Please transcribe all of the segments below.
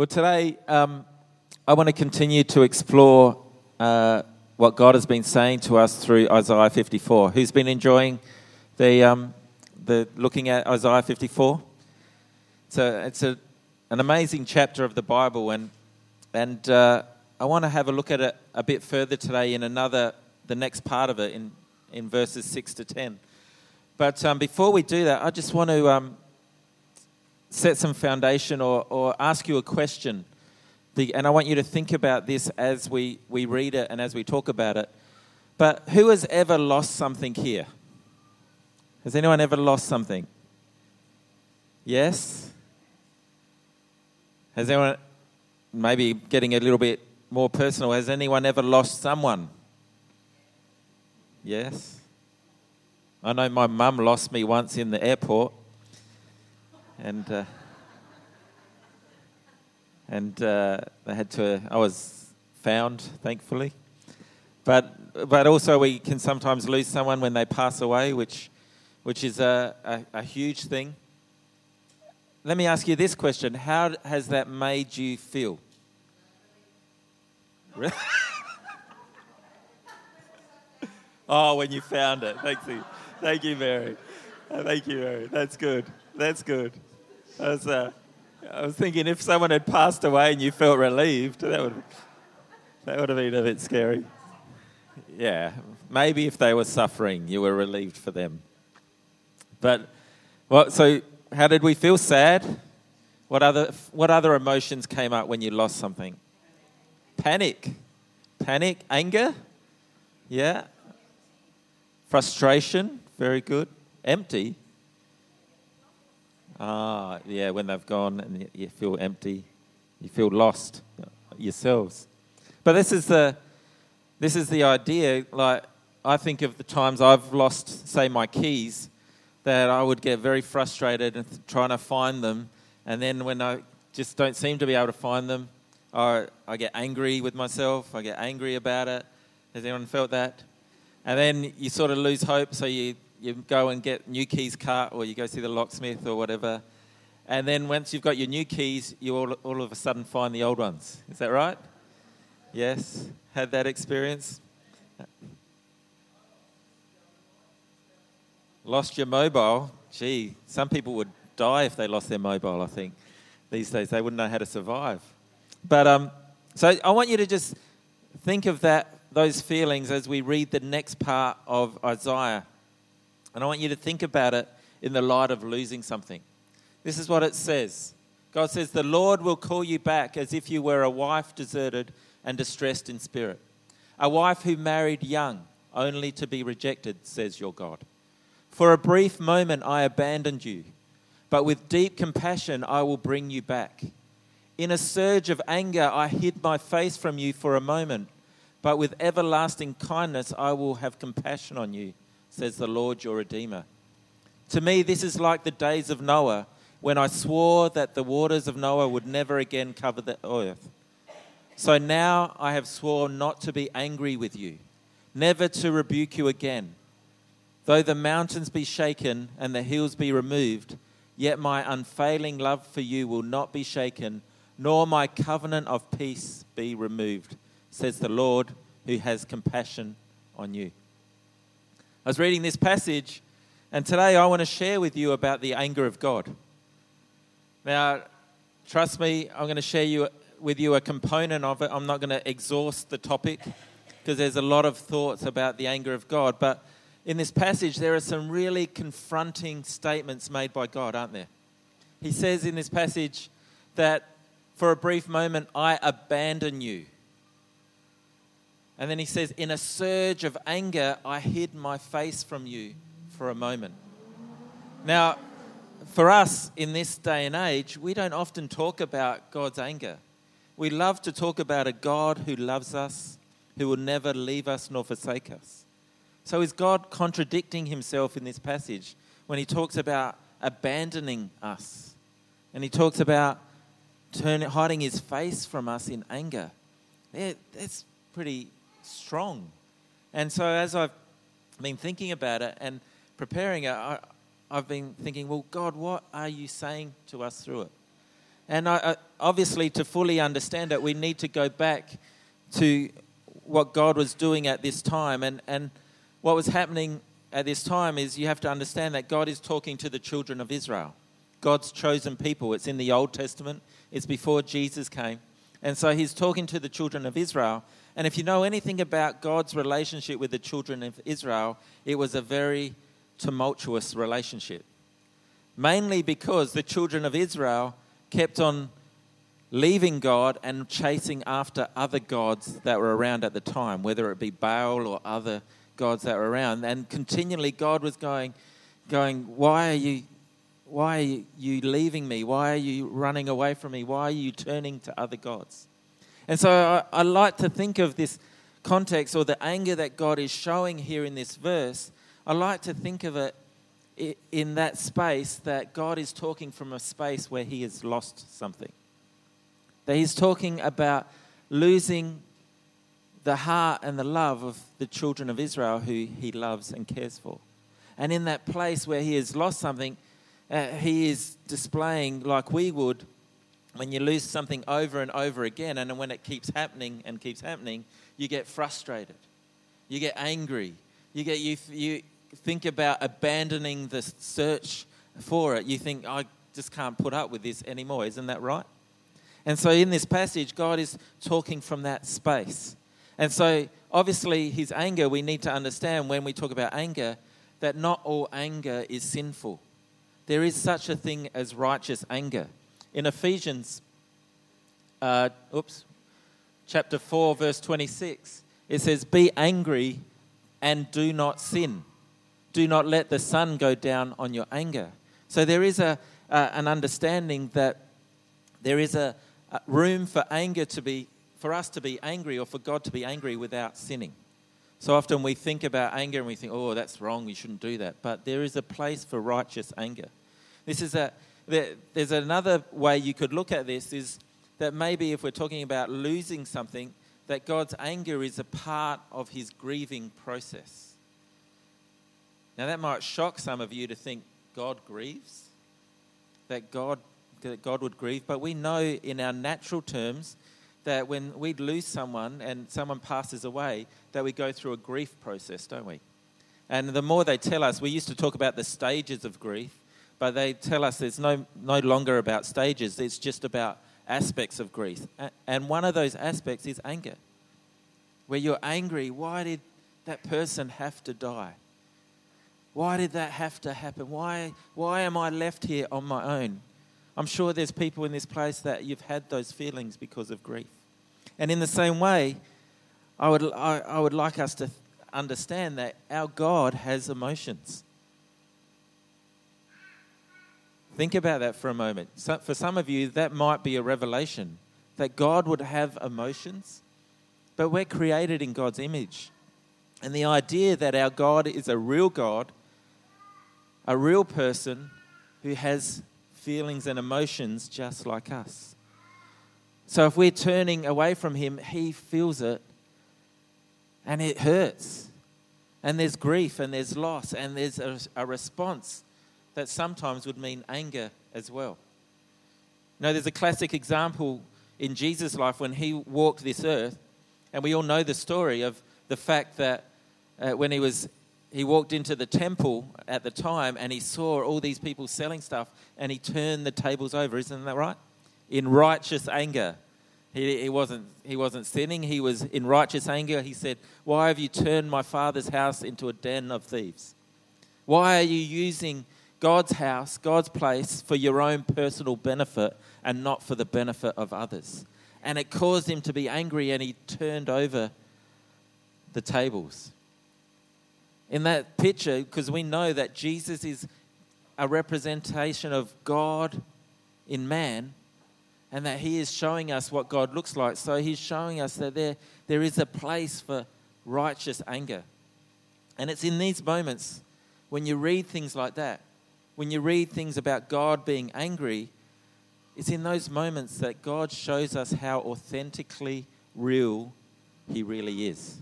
Well, today um, I want to continue to explore uh, what God has been saying to us through Isaiah 54. Who's been enjoying the, um, the looking at Isaiah 54? So it's a, an amazing chapter of the Bible, and and uh, I want to have a look at it a bit further today in another the next part of it in in verses six to ten. But um, before we do that, I just want to um, set some foundation or, or ask you a question. The, and I want you to think about this as we, we read it and as we talk about it. But who has ever lost something here? Has anyone ever lost something? Yes? Has anyone, maybe getting a little bit more personal, has anyone ever lost someone? Yes? I know my mum lost me once in the airport and uh, and uh, they had to. I was found, thankfully, but but also we can sometimes lose someone when they pass away, which which is a, a, a huge thing. Let me ask you this question: How has that made you feel? oh, when you found it. Thank you, thank you, Mary. Thank you, Mary. That's good. That's good. I was, uh, I was thinking if someone had passed away and you felt relieved, that would, that would have been a bit scary. Yeah, maybe if they were suffering, you were relieved for them. But, well, so how did we feel? Sad? What other, what other emotions came up when you lost something? Panic. Panic. Anger? Yeah. Frustration? Very good. Empty? Ah, yeah, when they've gone and you feel empty, you feel lost yourselves. But this is the this is the idea. Like I think of the times I've lost, say, my keys, that I would get very frustrated trying to find them, and then when I just don't seem to be able to find them, I I get angry with myself. I get angry about it. Has anyone felt that? And then you sort of lose hope, so you you go and get new keys cut or you go see the locksmith or whatever. And then once you've got your new keys, you all, all of a sudden find the old ones. Is that right? Yes? Had that experience? Lost your mobile? Gee, some people would die if they lost their mobile, I think. These days, they wouldn't know how to survive. But um, so I want you to just think of that, those feelings as we read the next part of Isaiah and I want you to think about it in the light of losing something. This is what it says God says, The Lord will call you back as if you were a wife deserted and distressed in spirit. A wife who married young, only to be rejected, says your God. For a brief moment I abandoned you, but with deep compassion I will bring you back. In a surge of anger I hid my face from you for a moment, but with everlasting kindness I will have compassion on you says the Lord your Redeemer. To me, this is like the days of Noah, when I swore that the waters of Noah would never again cover the earth. So now I have sworn not to be angry with you, never to rebuke you again. Though the mountains be shaken and the hills be removed, yet my unfailing love for you will not be shaken, nor my covenant of peace be removed, says the Lord who has compassion on you. I was reading this passage, and today I want to share with you about the anger of God. Now, trust me, I'm going to share you, with you a component of it. I'm not going to exhaust the topic because there's a lot of thoughts about the anger of God. But in this passage, there are some really confronting statements made by God, aren't there? He says in this passage that for a brief moment, I abandon you. And then he says, In a surge of anger, I hid my face from you for a moment. Now, for us in this day and age, we don't often talk about God's anger. We love to talk about a God who loves us, who will never leave us nor forsake us. So, is God contradicting himself in this passage when he talks about abandoning us? And he talks about hiding his face from us in anger. Yeah, that's pretty strong. And so as I've been thinking about it and preparing it, I, I've been thinking, well, God, what are you saying to us through it? And I, I, obviously, to fully understand it, we need to go back to what God was doing at this time. And, and what was happening at this time is you have to understand that God is talking to the children of Israel, God's chosen people. It's in the Old Testament, it's before Jesus came. And so he's talking to the children of Israel. And if you know anything about God's relationship with the children of Israel, it was a very tumultuous relationship. Mainly because the children of Israel kept on leaving God and chasing after other gods that were around at the time, whether it be Baal or other gods that were around. And continually God was going, going, Why are you why are you leaving me? Why are you running away from me? Why are you turning to other gods? And so I, I like to think of this context or the anger that God is showing here in this verse. I like to think of it in that space that God is talking from a space where he has lost something. That he's talking about losing the heart and the love of the children of Israel who he loves and cares for. And in that place where he has lost something, uh, he is displaying, like we would, when you lose something over and over again, and when it keeps happening and keeps happening, you get frustrated, you get angry, you get you you think about abandoning the search for it. You think I just can't put up with this anymore. Isn't that right? And so in this passage, God is talking from that space. And so obviously, his anger, we need to understand when we talk about anger that not all anger is sinful there is such a thing as righteous anger. In Ephesians, uh, oops, chapter 4, verse 26, it says, Be angry and do not sin. Do not let the sun go down on your anger. So there is a, uh, an understanding that there is a, a room for anger to be, for us to be angry or for God to be angry without sinning. So often we think about anger and we think, oh, that's wrong, we shouldn't do that. But there is a place for righteous anger. This is a, there's another way you could look at this is that maybe if we're talking about losing something, that God's anger is a part of his grieving process. Now, that might shock some of you to think God grieves, that God, that God would grieve, but we know in our natural terms that when we lose someone and someone passes away, that we go through a grief process, don't we? And the more they tell us, we used to talk about the stages of grief, but they tell us it's no, no longer about stages, it's just about aspects of grief. And one of those aspects is anger, where you're angry. Why did that person have to die? Why did that have to happen? Why, why am I left here on my own? I'm sure there's people in this place that you've had those feelings because of grief. And in the same way, I would, I, I would like us to understand that our God has emotions. Think about that for a moment. So for some of you, that might be a revelation that God would have emotions, but we're created in God's image. And the idea that our God is a real God, a real person who has feelings and emotions just like us. So if we're turning away from Him, He feels it and it hurts. And there's grief and there's loss and there's a, a response that sometimes would mean anger as well. Know, there's a classic example in Jesus' life when he walked this earth, and we all know the story of the fact that uh, when he was he walked into the temple at the time and he saw all these people selling stuff and he turned the tables over. Isn't that right? In righteous anger. He, he, wasn't, he wasn't sinning. He was in righteous anger. He said why have you turned my father's house into a den of thieves? Why are you using God's house, God's place for your own personal benefit and not for the benefit of others. And it caused him to be angry and he turned over the tables. In that picture, because we know that Jesus is a representation of God in man and that he is showing us what God looks like. So he's showing us that there, there is a place for righteous anger. And it's in these moments when you read things like that when you read things about God being angry, it's in those moments that God shows us how authentically real He really is.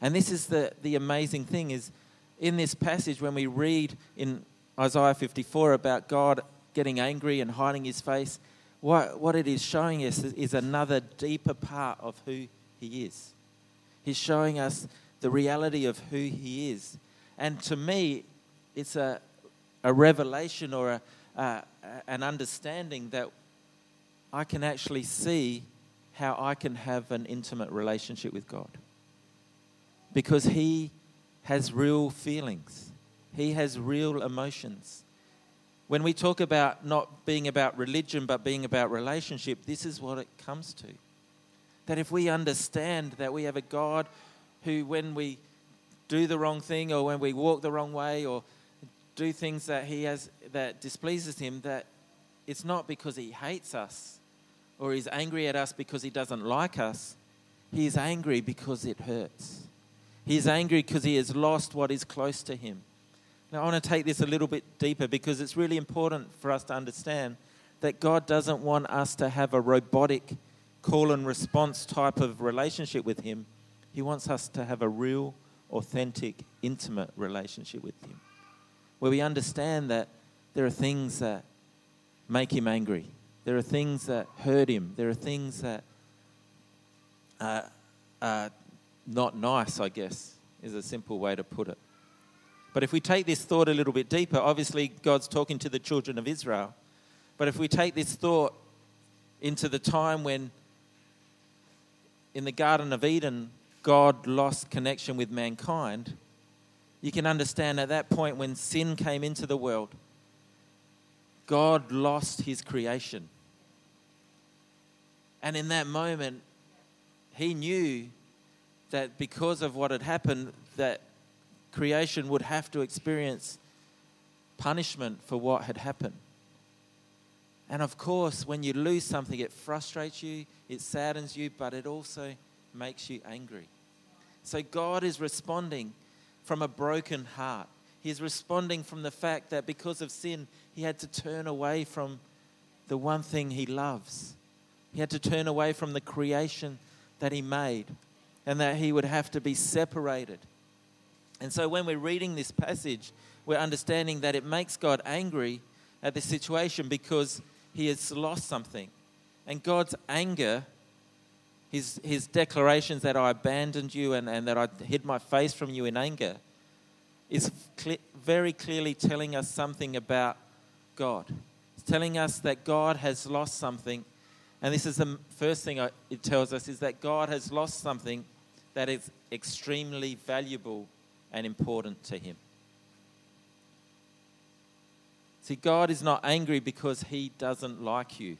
And this is the, the amazing thing is in this passage when we read in Isaiah 54 about God getting angry and hiding his face, what, what it is showing us is, is another deeper part of who He is. He's showing us the reality of who He is. And to me, it's a, a revelation or a, uh, an understanding that I can actually see how I can have an intimate relationship with God. Because He has real feelings, He has real emotions. When we talk about not being about religion but being about relationship, this is what it comes to. That if we understand that we have a God who, when we do the wrong thing or when we walk the wrong way or do things that he has that displeases him that it's not because he hates us or he's angry at us because he doesn't like us. He is angry because it hurts. He's angry because he has lost what is close to him. Now i want to take this a little bit deeper because it's really important for us to understand that god doesn't want us to have a robotic call and response type of relationship with him. He wants us to have a real authentic intimate relationship with him where we understand that there are things that make him angry. There are things that hurt him. There are things that are, are not nice, I guess, is a simple way to put it. But if we take this thought a little bit deeper, obviously God's talking to the children of Israel. But if we take this thought into the time when in the Garden of Eden, God lost connection with mankind, you can understand at that point when sin came into the world, God lost his creation. And in that moment, he knew that because of what had happened, that creation would have to experience punishment for what had happened. And of course, when you lose something, it frustrates you, it saddens you, but it also makes you angry. So God is responding from a broken heart. He's responding from the fact that because of sin, he had to turn away from the one thing he loves. He had to turn away from the creation that he made and that he would have to be separated. And so when we're reading this passage, we're understanding that it makes God angry at the situation because he has lost something. And God's anger his, his declarations that I abandoned you and, and that I hid my face from you in anger is cl- very clearly telling us something about God. It's telling us that God has lost something. And this is the first thing I, it tells us is that God has lost something that is extremely valuable and important to him. See, God is not angry because he doesn't like you.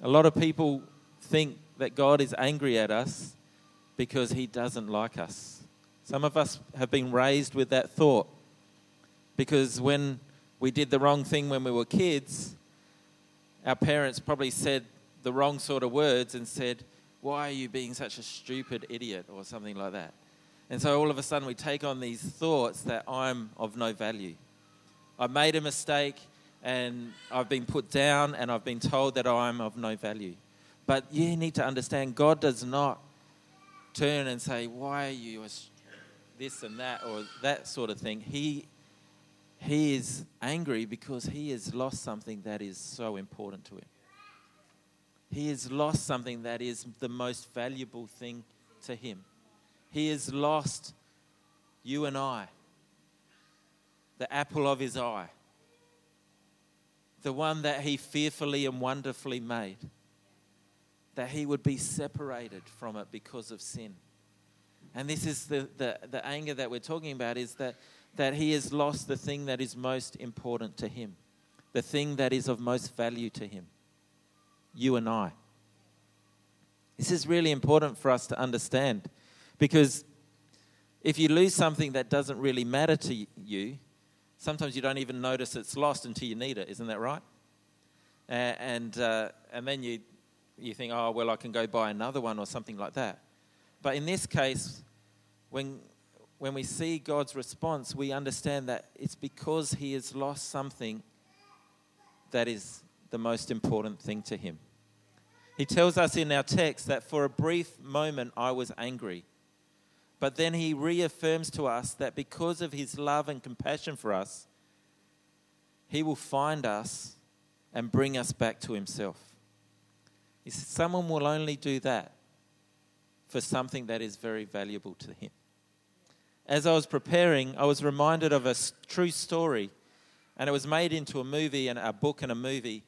A lot of people think that God is angry at us because he doesn't like us. Some of us have been raised with that thought because when we did the wrong thing when we were kids, our parents probably said the wrong sort of words and said, Why are you being such a stupid idiot? or something like that. And so all of a sudden we take on these thoughts that I'm of no value. I made a mistake and I've been put down and I've been told that I'm of no value. But you need to understand God does not turn and say, Why are you this and that or that sort of thing? He, he is angry because he has lost something that is so important to him. He has lost something that is the most valuable thing to him. He has lost you and I, the apple of his eye the one that he fearfully and wonderfully made, that he would be separated from it because of sin. And this is the, the, the anger that we're talking about is that, that he has lost the thing that is most important to him, the thing that is of most value to him you and I. This is really important for us to understand because if you lose something that doesn't really matter to you, sometimes you don't even notice it's lost until you need it. Isn't that right? And, uh, and then you, you think, oh, well, I can go buy another one or something like that. But in this case, when, when we see God's response, we understand that it's because he has lost something that is the most important thing to him. He tells us in our text that for a brief moment I was angry. But then he reaffirms to us that because of his love and compassion for us, he will find us and bring us back to himself. He said, Someone will only do that for something that is very valuable to him. As I was preparing, I was reminded of a true story, and it was made into a movie and a book and a movie.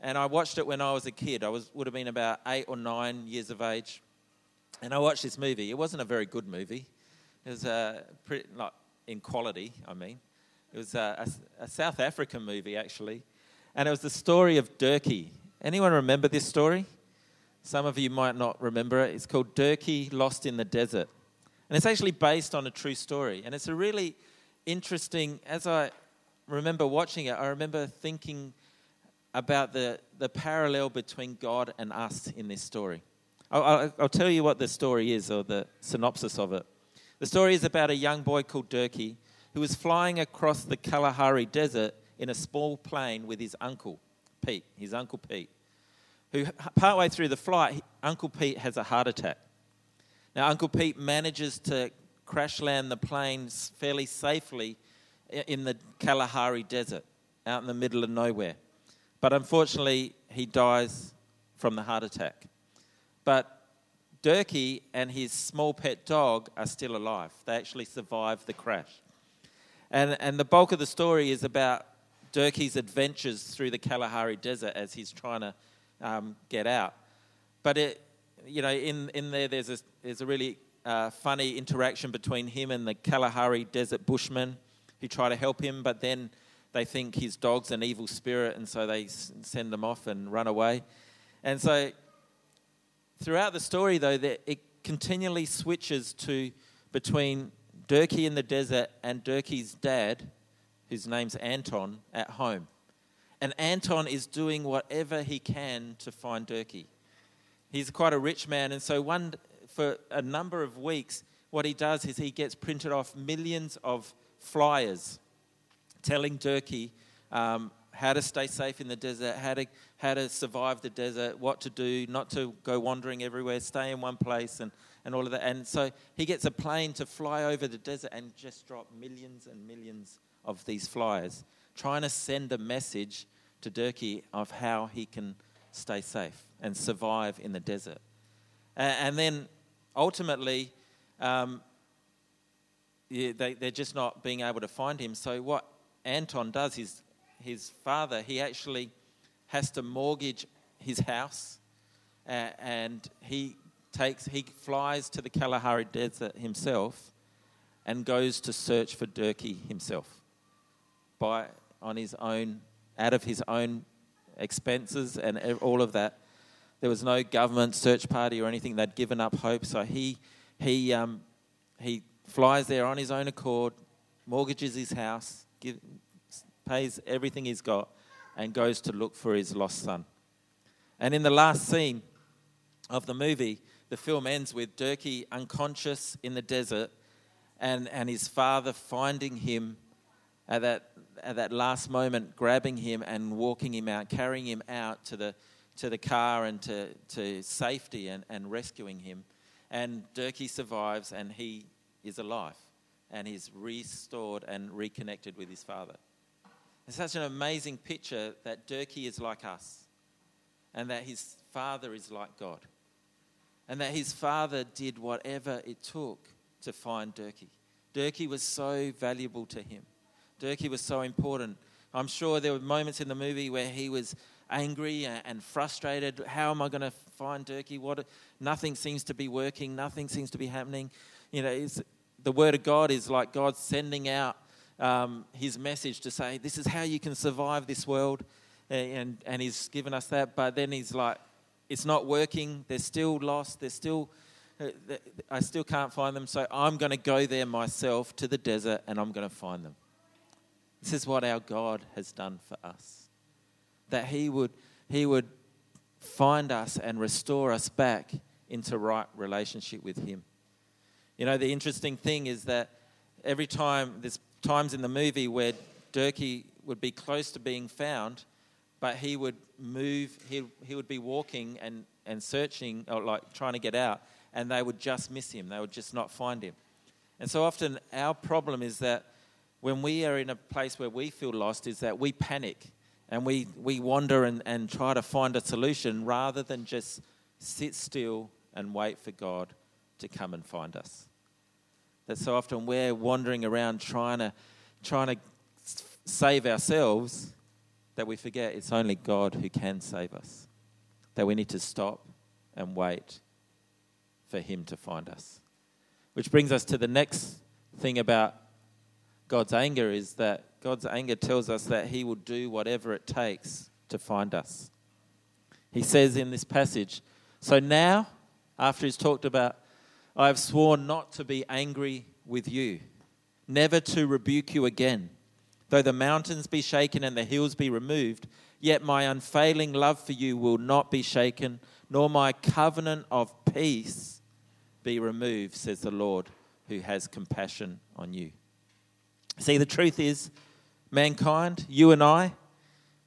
And I watched it when I was a kid. I was, would have been about eight or nine years of age. And I watched this movie. It wasn't a very good movie. It was uh, pretty, like in quality, I mean. It was a, a, a South African movie, actually. And it was the story of Dirkie. Anyone remember this story? Some of you might not remember it. It's called Dirkie Lost in the Desert. And it's actually based on a true story. And it's a really interesting, as I remember watching it, I remember thinking about the, the parallel between God and us in this story. I'll, I'll, tell you what the story is, or the synopsis of it. The story is about a young boy called Dirkie who was flying across the Kalahari Desert in a small plane with his uncle, Pete, his uncle Pete, who, partway through the flight, Uncle Pete has a heart attack. Now, Uncle Pete manages to crash land the plane fairly safely in the Kalahari Desert, out in the middle of nowhere. But unfortunately, he dies from the heart attack. But Dirkie and his small pet dog are still alive. They actually survived the crash. And, and the bulk of the story is about Dirkie's adventures through the Kalahari Desert as he's trying to um, get out. But it, you know, in, in there, there's a, there's a really uh, funny interaction between him and the Kalahari Desert Bushmen who try to help him, but then they think his dog's an evil spirit, and so they send him off and run away. And so, throughout the story, though, it continually switches to between Dirkie in the desert and Dirkie's dad, whose name's Anton, at home. And Anton is doing whatever he can to find Dirkie. He's quite a rich man, and so one for a number of weeks, what he does is he gets printed off millions of flyers telling Dirkie um, how to stay safe in the desert, how to, how to survive the desert, what to do, not to go wandering everywhere, stay in one place, and, and all of that. And so he gets a plane to fly over the desert and just drop millions and millions of these flyers, trying to send a message to Dirkie of how he can stay safe and survive in the desert. And, then ultimately, um, they, they're just not being able to find him. So what Anton does, his, his father, he actually has to mortgage his house uh, and he takes he flies to the Kalahari Desert himself and goes to search for Dirkie himself by on his own out of his own expenses and all of that. There was no government search party or anything. They'd given up hope. So he he um, he flies there on his own accord, mortgages his house, give, pays everything he's got, and goes to look for his lost son. And in the last scene of the movie, the film ends with Dirkie unconscious in the desert and, and his father finding him at that, at that last moment, grabbing him and walking him out, carrying him out to the, to the car and to, to safety and, and rescuing him. And Dirkie survives and he is alive and he's restored and reconnected with his father. It's such an amazing picture that Dirkie is like us and that his father is like God and that his father did whatever it took to find Dirkie. Dirkie was so valuable to him. Dirkie was so important. I'm sure there were moments in the movie where he was angry and frustrated. How am I going to find Dirkie? What? Nothing seems to be working. Nothing seems to be happening. You know, the word of God is like God sending out um, his message to say, this is how you can survive this world. And, and he's given us that. But then he's like, it's not working. They're still lost. They're still, uh, I still can't find them. So I'm going to go there myself to the desert and I'm going to find them. This is what our God has done for us. That he would, he would find us and restore us back into right relationship with him. You know, the interesting thing is that every time, there's times in the movie where Dirkie would be close to being found, but he would move, he, he would be walking and, and searching, or like trying to get out, and they would just miss him. They would just not find him. And so often our problem is that when we are in a place where we feel lost is that we panic and we, we wander and, and try to find a solution rather than just sit still and wait for God to come and find us. That so often we're wandering around trying to, trying to save ourselves that we forget it's only God who can save us. That we need to stop and wait for Him to find us. Which brings us to the next thing about God's anger is that God's anger tells us that He will do whatever it takes to find us. He says in this passage, So now, after He's talked about, I have sworn not to be angry with you, never to rebuke you again. Though the mountains be shaken and the hills be removed, yet my unfailing love for you will not be shaken, nor my covenant of peace be removed, says the Lord, who has compassion on you. See, the truth is, mankind, you and I,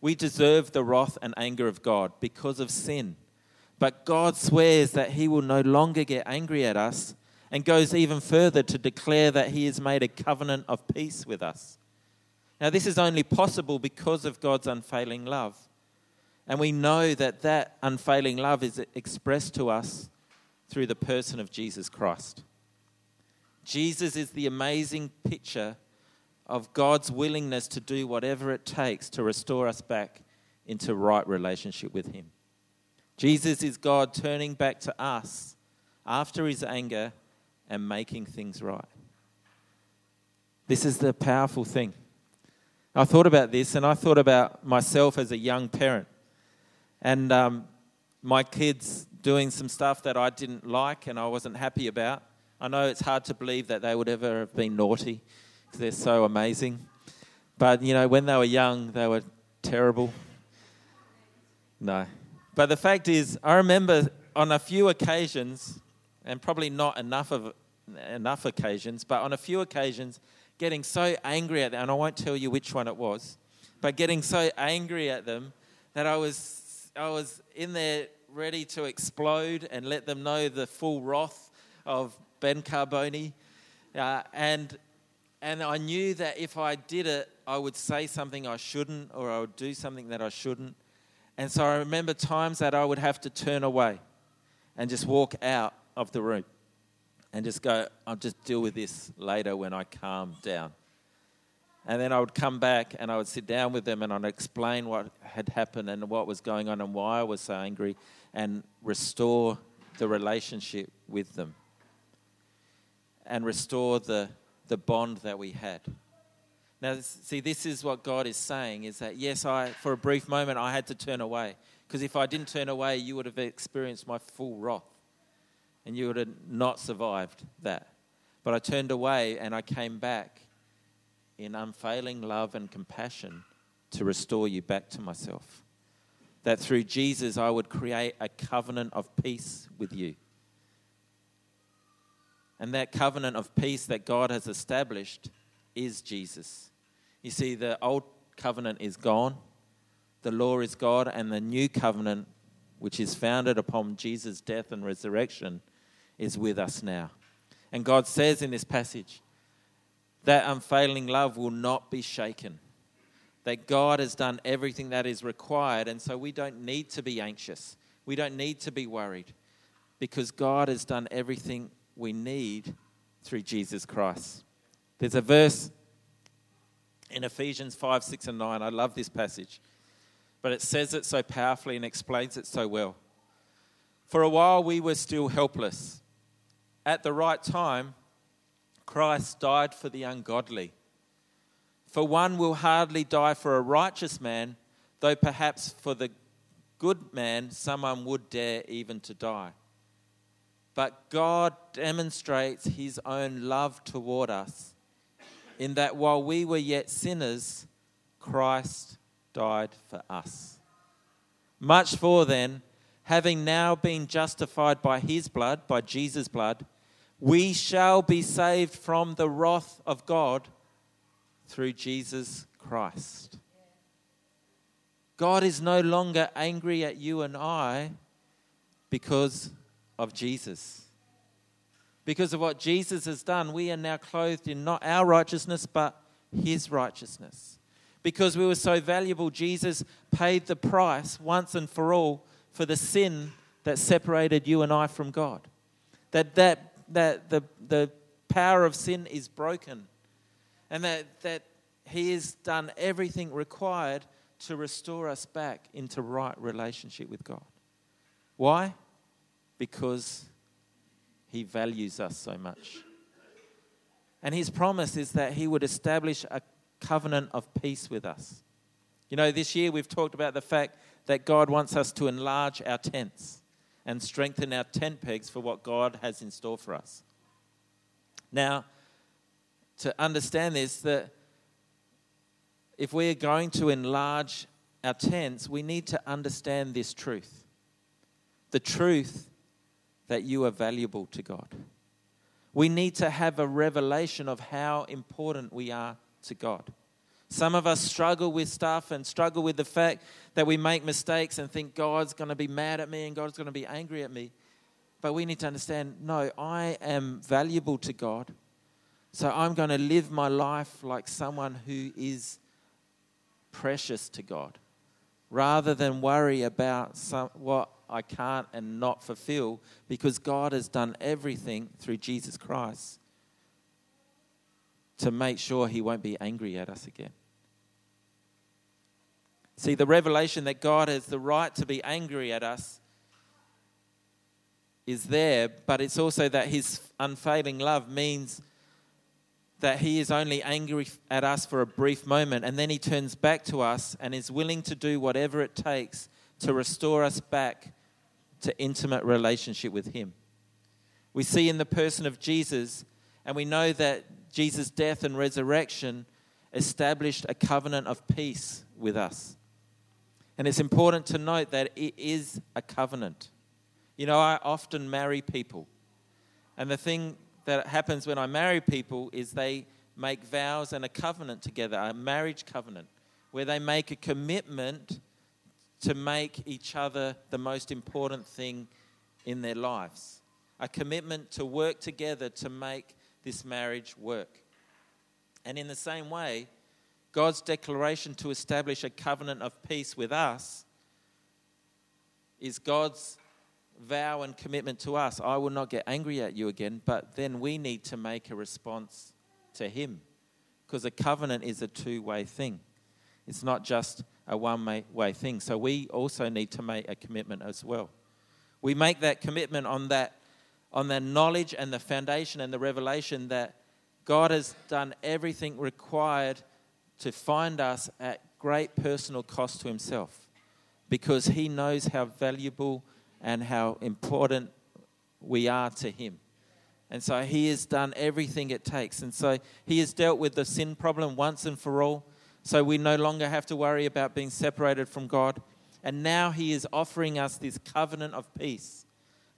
we deserve the wrath and anger of God because of sin. But God swears that He will no longer get angry at us and goes even further to declare that He has made a covenant of peace with us. Now, this is only possible because of God's unfailing love. And we know that that unfailing love is expressed to us through the person of Jesus Christ. Jesus is the amazing picture of God's willingness to do whatever it takes to restore us back into right relationship with Him. Jesus is God turning back to us after His anger and making things right. This is the powerful thing. I thought about this and I thought about myself as a young parent and um, my kids doing some stuff that I didn't like and I wasn't happy about. I know it's hard to believe that they would ever have been naughty because they're so amazing. But, you know, when they were young, they were terrible. No. But the fact is, I remember on a few occasions, and probably not enough of enough occasions, but on a few occasions, getting so angry at them, and I won't tell you which one it was, but getting so angry at them that I was I was in there ready to explode and let them know the full wrath of Ben Carbone. Uh, and and I knew that if I did it, I would say something I shouldn't or I would do something that I shouldn't. And so I remember times that I would have to turn away and just walk out of the room and just go, I'll just deal with this later when I calm down. And then I would come back and I would sit down with them and I'd explain what had happened and what was going on and why I was so angry and restore the relationship with them and restore the the bond that we had. Now, see, this is what God is saying is that, yes, I, for a brief moment, I had to turn away. Because if I didn't turn away, you would have experienced my full wrath and you would have not survived that. But I turned away and I came back in unfailing love and compassion to restore you back to myself. That through Jesus, I would create a covenant of peace with you. And that covenant of peace that God has established is Jesus. You see, the old covenant is gone, the law is God, and the new covenant, which is founded upon Jesus' death and resurrection, is with us now. And God says in this passage that unfailing love will not be shaken. That God has done everything that is required, and so we don't need to be anxious. We don't need to be worried because God has done everything we need through Jesus Christ. There's a verse in Ephesians 5, 6, and 9. I love this passage, but it says it so powerfully and explains it so well. For a while we were still helpless. At the right time, Christ died for the ungodly. For one will hardly die for a righteous man, though perhaps for the good man someone would dare even to die. But God demonstrates his own love toward us in that while we were yet sinners, Christ died for us. Much more then, having now been justified by his blood, by Jesus' blood, we shall be saved from the wrath of God through Jesus Christ. God is no longer angry at you and I because of Jesus. Because of what Jesus has done, we are now clothed in not our righteousness, but his righteousness. Because we were so valuable, Jesus paid the price once and for all for the sin that separated you and I from God. That, that, that the, the power of sin is broken. And that, that He has done everything required to restore us back into right relationship with God. Why? Because He values us so much. And His promise is that He would establish a covenant of peace with us. You know, this year we've talked about the fact that God wants us to enlarge our tents and strengthen our tent pegs for what God has in store for us. Now, to understand this, that if we're going to enlarge our tents, we need to understand this truth the truth that you are valuable to God. We need to have a revelation of how important we are to God. Some of us struggle with stuff and struggle with the fact that we make mistakes and think God's going to be mad at me and God's going to be angry at me. But we need to understand no, I am valuable to God. So I'm going to live my life like someone who is precious to God rather than worry about some, what I can't and not fulfill because God has done everything through Jesus Christ to make sure He won't be angry at us again. See, the revelation that God has the right to be angry at us is there, but it's also that His unfailing love means that He is only angry at us for a brief moment and then He turns back to us and is willing to do whatever it takes to restore us back to intimate relationship with Him. We see in the person of Jesus, and we know that Jesus' death and resurrection established a covenant of peace with us. And it's important to note that it is a covenant. You know, I often marry people. And the thing that happens when I marry people is they make vows and a covenant together, a marriage covenant, where they make a commitment to make each other the most important thing in their lives. A commitment to work together to make this marriage work. And in the same way, God's declaration to establish a covenant of peace with us is God's vow and commitment to us. I will not get angry at you again, but then we need to make a response to Him because a covenant is a two way thing. It's not just a one way thing. So we also need to make a commitment as well. We make that commitment on that on the knowledge and the foundation and the revelation that God has done everything required to find us at great personal cost to himself because he knows how valuable and how important we are to him. And so he has done everything it takes. And so he has dealt with the sin problem once and for all. So we no longer have to worry about being separated from God. And now he is offering us this covenant of peace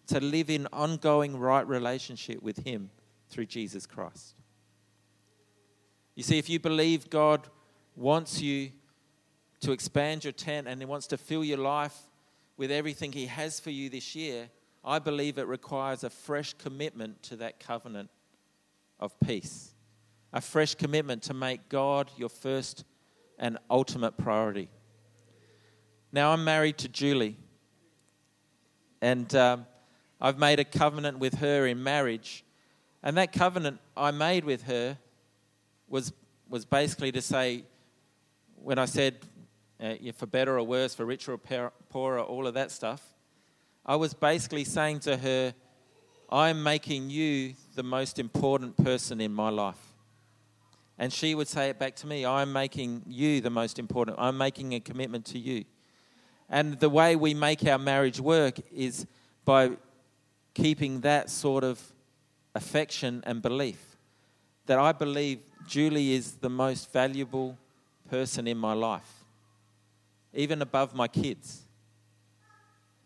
to live in ongoing right relationship with him through Jesus Christ. You see, if you believe God wants you to expand your tent and He wants to fill your life with everything He has for you this year, I believe it requires a fresh commitment to that covenant of peace, a fresh commitment to make God your first and ultimate priority. Now, I'm married to Julie, and um, I've made a covenant with her in marriage. And that covenant I made with her was, was basically to say, when I said, uh, for better or worse, for richer or poorer, all of that stuff, I was basically saying to her, I'm making you the most important person in my life. And she would say it back to me I'm making you the most important. I'm making a commitment to you. And the way we make our marriage work is by keeping that sort of affection and belief that I believe Julie is the most valuable person in my life, even above my kids.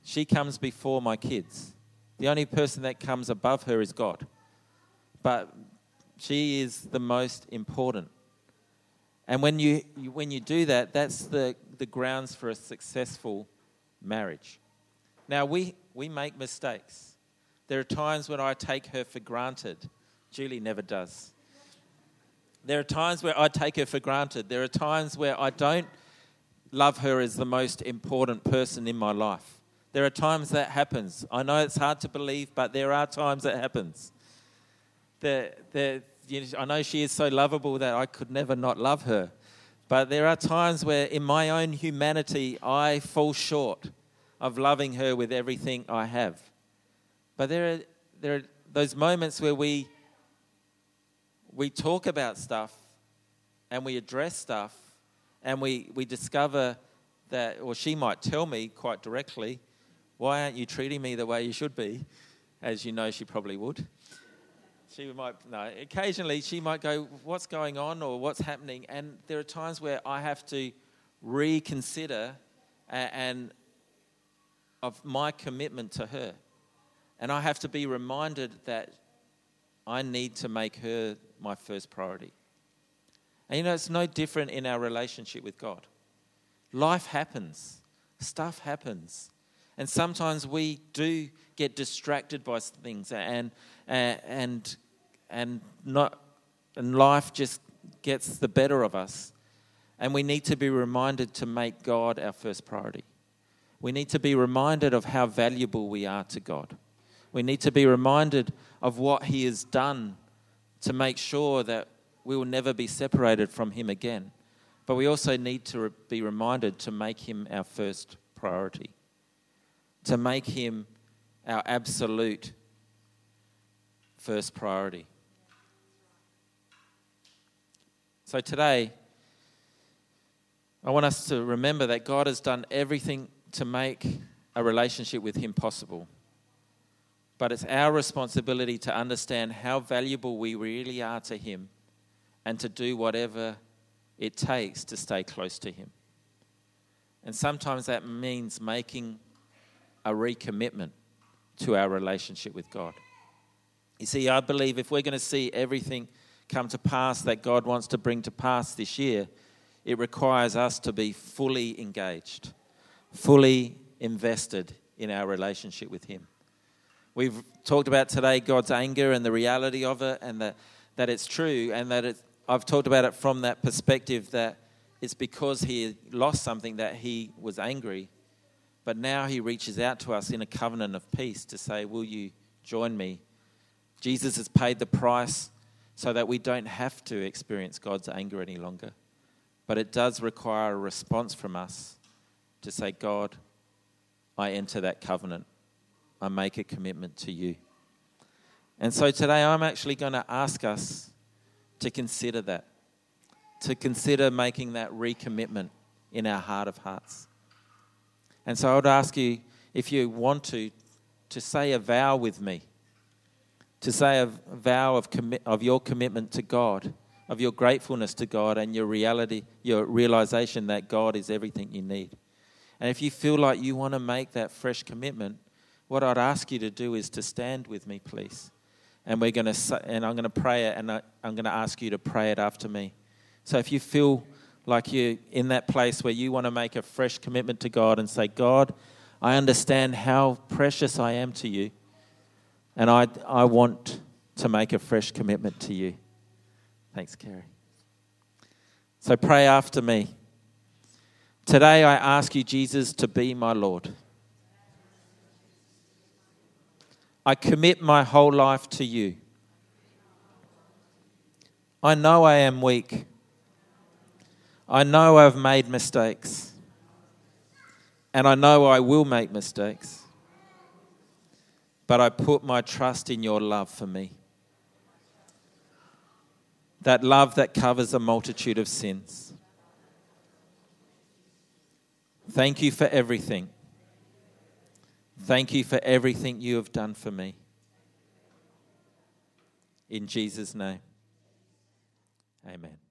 She comes before my kids. The only person that comes above her is God. But she is the most important. And when you, when you do that, that's the, the grounds for a successful marriage. Now, we, we make mistakes. There are times when I take her for granted. Julie never does. There are times where I take her for granted. There are times where I don't love her as the most important person in my life. There are times that happens. I know it's hard to believe, but there are times that happens. The, the, you know, I know she is so lovable that I could never not love her. But there are times where, in my own humanity, I fall short of loving her with everything I have. But there are, there are those moments where we, we talk about stuff and we address stuff and we, we discover that, or she might tell me quite directly, why aren't you treating me the way you should be? As you know, she probably would. She might, no, occasionally she might go, What's going on or what's happening? And there are times where I have to reconsider and, and of my commitment to her. And I have to be reminded that I need to make her my first priority. And you know, it's no different in our relationship with God. Life happens, stuff happens. And sometimes we do get distracted by things and, and, and, not, and life just gets the better of us. And we need to be reminded to make God our first priority. We need to be reminded of how valuable we are to God. We need to be reminded of what He has done to make sure that we will never be separated from Him again. But we also need to be reminded to make Him our first priority to make Him our absolute first priority. So today, I want us to remember that God has done everything to make a relationship with Him possible. But it's our responsibility to understand how valuable we really are to Him and to do whatever it takes to stay close to Him. And sometimes that means making a recommitment to our relationship with God. You see, I believe if we're going to see everything come to pass that God wants to bring to pass this year, it requires us to be fully engaged, fully invested in our relationship with Him. We've talked about today God's anger and the reality of it, and that, that it's true, and that it's, I've talked about it from that perspective that it's because He lost something that He was angry but now he reaches out to us in a covenant of peace to say, Will you join me? Jesus has paid the price so that we don't have to experience God's anger any longer. But it does require a response from us to say, God, I enter that covenant. I make a commitment to you. And so today I'm actually going to ask us to consider that, to consider making that recommitment in our heart of hearts. And so I would ask you, if you want to, to say a vow with me, to say a vow of, commi- of your commitment to God, of your gratefulness to God, and your reality, your realization that God is everything you need. And if you feel like you want to make that fresh commitment, what I'd ask you to do is to stand with me, please. And we're going to, and I'm going to pray it, and I, I'm going to ask you to pray it after me. So if you feel like you're in that place where you want to make a fresh commitment to God and say, God, I understand how precious I am to you, and I, I want to make a fresh commitment to you. Thanks, Kerry. So pray after me. Today I ask you, Jesus, to be my Lord. I commit my whole life to you. I know I am weak. I know I've made mistakes. And I know I will make mistakes. But I put my trust in your love for me. That love that covers a multitude of sins. Thank you for everything. Thank you for everything you have done for me. In Jesus' name, amen.